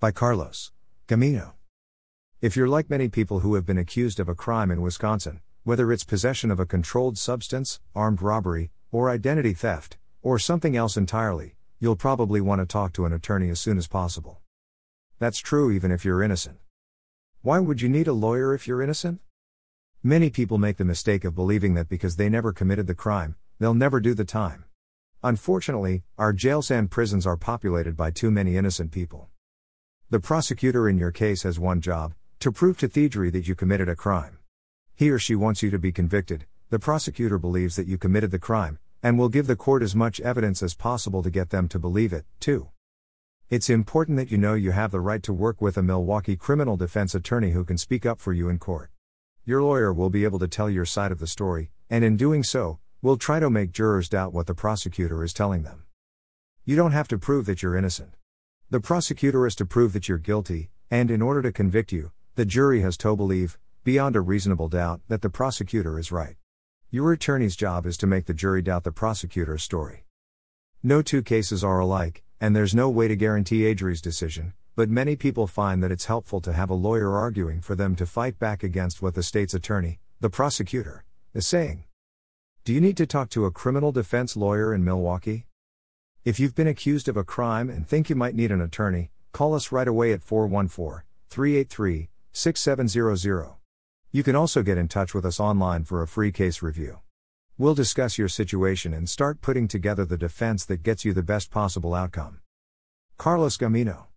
By Carlos Gamino. If you're like many people who have been accused of a crime in Wisconsin, whether it's possession of a controlled substance, armed robbery, or identity theft, or something else entirely, you'll probably want to talk to an attorney as soon as possible. That's true even if you're innocent. Why would you need a lawyer if you're innocent? Many people make the mistake of believing that because they never committed the crime, they'll never do the time. Unfortunately, our jails and prisons are populated by too many innocent people. The prosecutor in your case has one job to prove to thievery that you committed a crime. He or she wants you to be convicted, the prosecutor believes that you committed the crime, and will give the court as much evidence as possible to get them to believe it, too. It's important that you know you have the right to work with a Milwaukee criminal defense attorney who can speak up for you in court. Your lawyer will be able to tell your side of the story, and in doing so, will try to make jurors doubt what the prosecutor is telling them. You don't have to prove that you're innocent. The prosecutor is to prove that you're guilty, and in order to convict you, the jury has to believe, beyond a reasonable doubt, that the prosecutor is right. Your attorney's job is to make the jury doubt the prosecutor's story. No two cases are alike, and there's no way to guarantee a jury's decision, but many people find that it's helpful to have a lawyer arguing for them to fight back against what the state's attorney, the prosecutor, is saying. Do you need to talk to a criminal defense lawyer in Milwaukee? If you've been accused of a crime and think you might need an attorney, call us right away at 414 383 6700. You can also get in touch with us online for a free case review. We'll discuss your situation and start putting together the defense that gets you the best possible outcome. Carlos Gamino